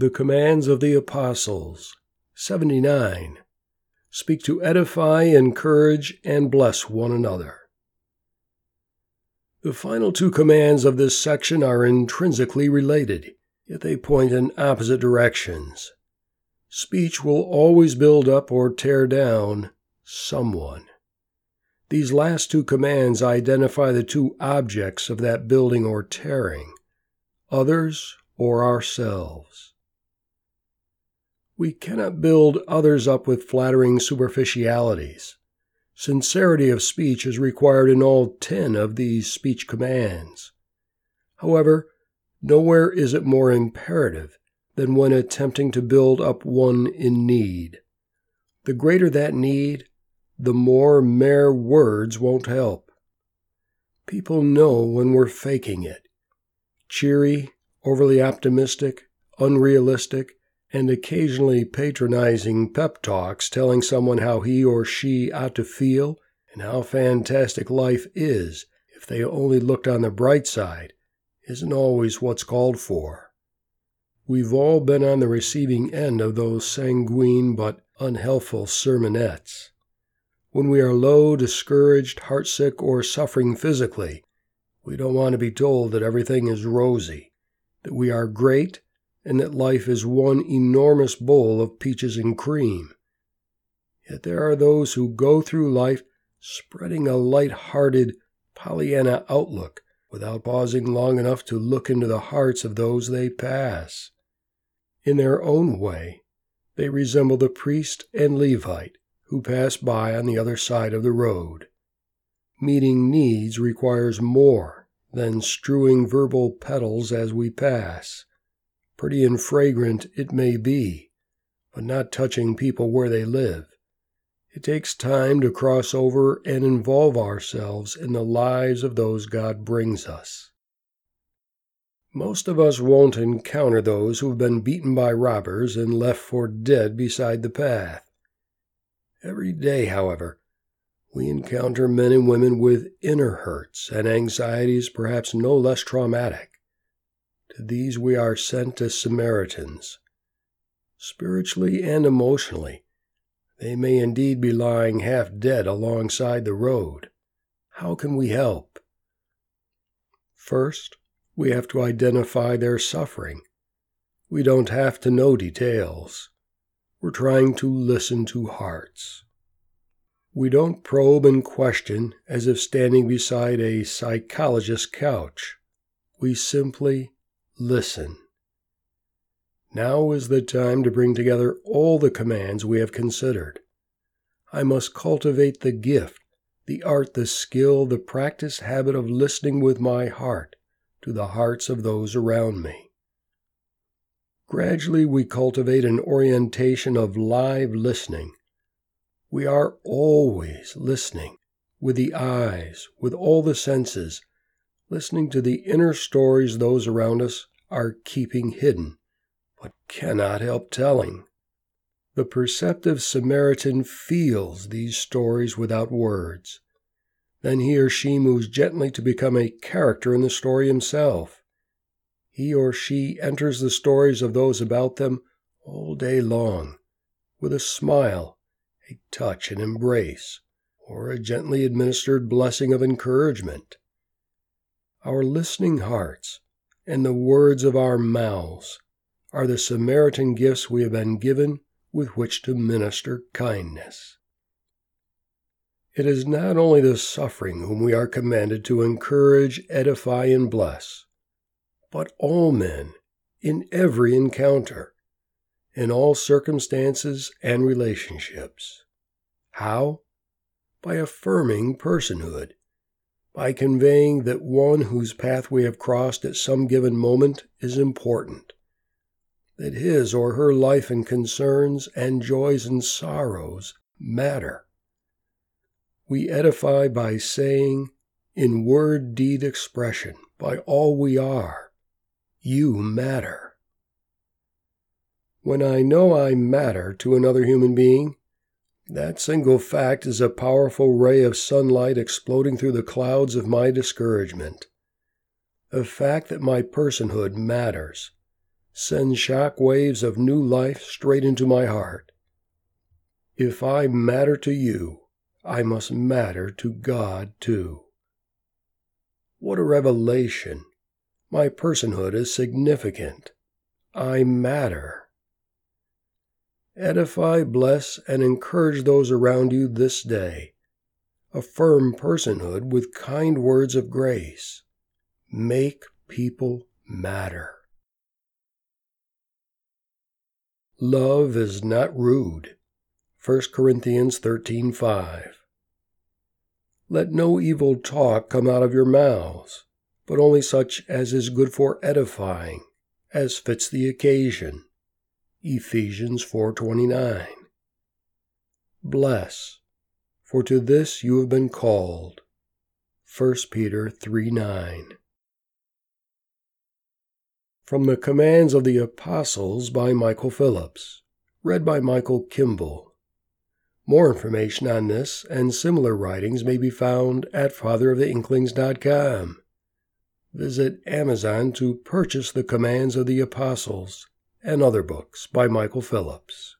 The commands of the apostles. 79. Speak to edify, encourage, and bless one another. The final two commands of this section are intrinsically related, yet they point in opposite directions. Speech will always build up or tear down someone. These last two commands identify the two objects of that building or tearing others or ourselves. We cannot build others up with flattering superficialities. Sincerity of speech is required in all ten of these speech commands. However, nowhere is it more imperative than when attempting to build up one in need. The greater that need, the more mere words won't help. People know when we're faking it. Cheery, overly optimistic, unrealistic, and occasionally patronizing pep talks telling someone how he or she ought to feel and how fantastic life is if they only looked on the bright side isn't always what's called for. We've all been on the receiving end of those sanguine but unhealthful sermonettes. When we are low, discouraged, heartsick, or suffering physically, we don't want to be told that everything is rosy, that we are great, and that life is one enormous bowl of peaches and cream. Yet there are those who go through life spreading a light hearted Pollyanna outlook without pausing long enough to look into the hearts of those they pass. In their own way, they resemble the priest and Levite who pass by on the other side of the road. Meeting needs requires more than strewing verbal petals as we pass. Pretty and fragrant it may be, but not touching people where they live. It takes time to cross over and involve ourselves in the lives of those God brings us. Most of us won't encounter those who have been beaten by robbers and left for dead beside the path. Every day, however, we encounter men and women with inner hurts and anxieties perhaps no less traumatic. These we are sent as Samaritans. Spiritually and emotionally, they may indeed be lying half dead alongside the road. How can we help? First, we have to identify their suffering. We don't have to know details. We're trying to listen to hearts. We don't probe and question as if standing beside a psychologist's couch. We simply listen. Now is the time to bring together all the commands we have considered. I must cultivate the gift, the art, the skill, the practice habit of listening with my heart to the hearts of those around me. Gradually, we cultivate an orientation of live listening. We are always listening with the eyes, with all the senses, listening to the inner stories those around us are keeping hidden, but cannot help telling. The perceptive Samaritan feels these stories without words. Then he or she moves gently to become a character in the story himself. He or she enters the stories of those about them all day long, with a smile, a touch, an embrace, or a gently administered blessing of encouragement. Our listening hearts and the words of our mouths are the Samaritan gifts we have been given with which to minister kindness. It is not only the suffering whom we are commanded to encourage, edify, and bless, but all men in every encounter, in all circumstances and relationships. How? By affirming personhood, by conveying that one whose path we have crossed at some given moment is important, that his or her life and concerns and joys and sorrows matter we edify by saying, in word deed expression, by all we are, you matter. When I know I matter to another human being, that single fact is a powerful ray of sunlight exploding through the clouds of my discouragement. The fact that my personhood matters sends shock waves of new life straight into my heart. If I matter to you, I must matter to God too. What a revelation! My personhood is significant. I matter. Edify, bless, and encourage those around you this day. Affirm personhood with kind words of grace. Make people matter. Love is not rude. 1 Corinthians 13:5. Let no evil talk come out of your mouths, but only such as is good for edifying, as fits the occasion. Ephesians 4:29. Bless, for to this you have been called. 1 Peter 3:9. From the Commands of the Apostles by Michael Phillips, read by Michael Kimball. More information on this and similar writings may be found at fatheroftheinklings.com. Visit Amazon to purchase the Commands of the Apostles and other books by Michael Phillips.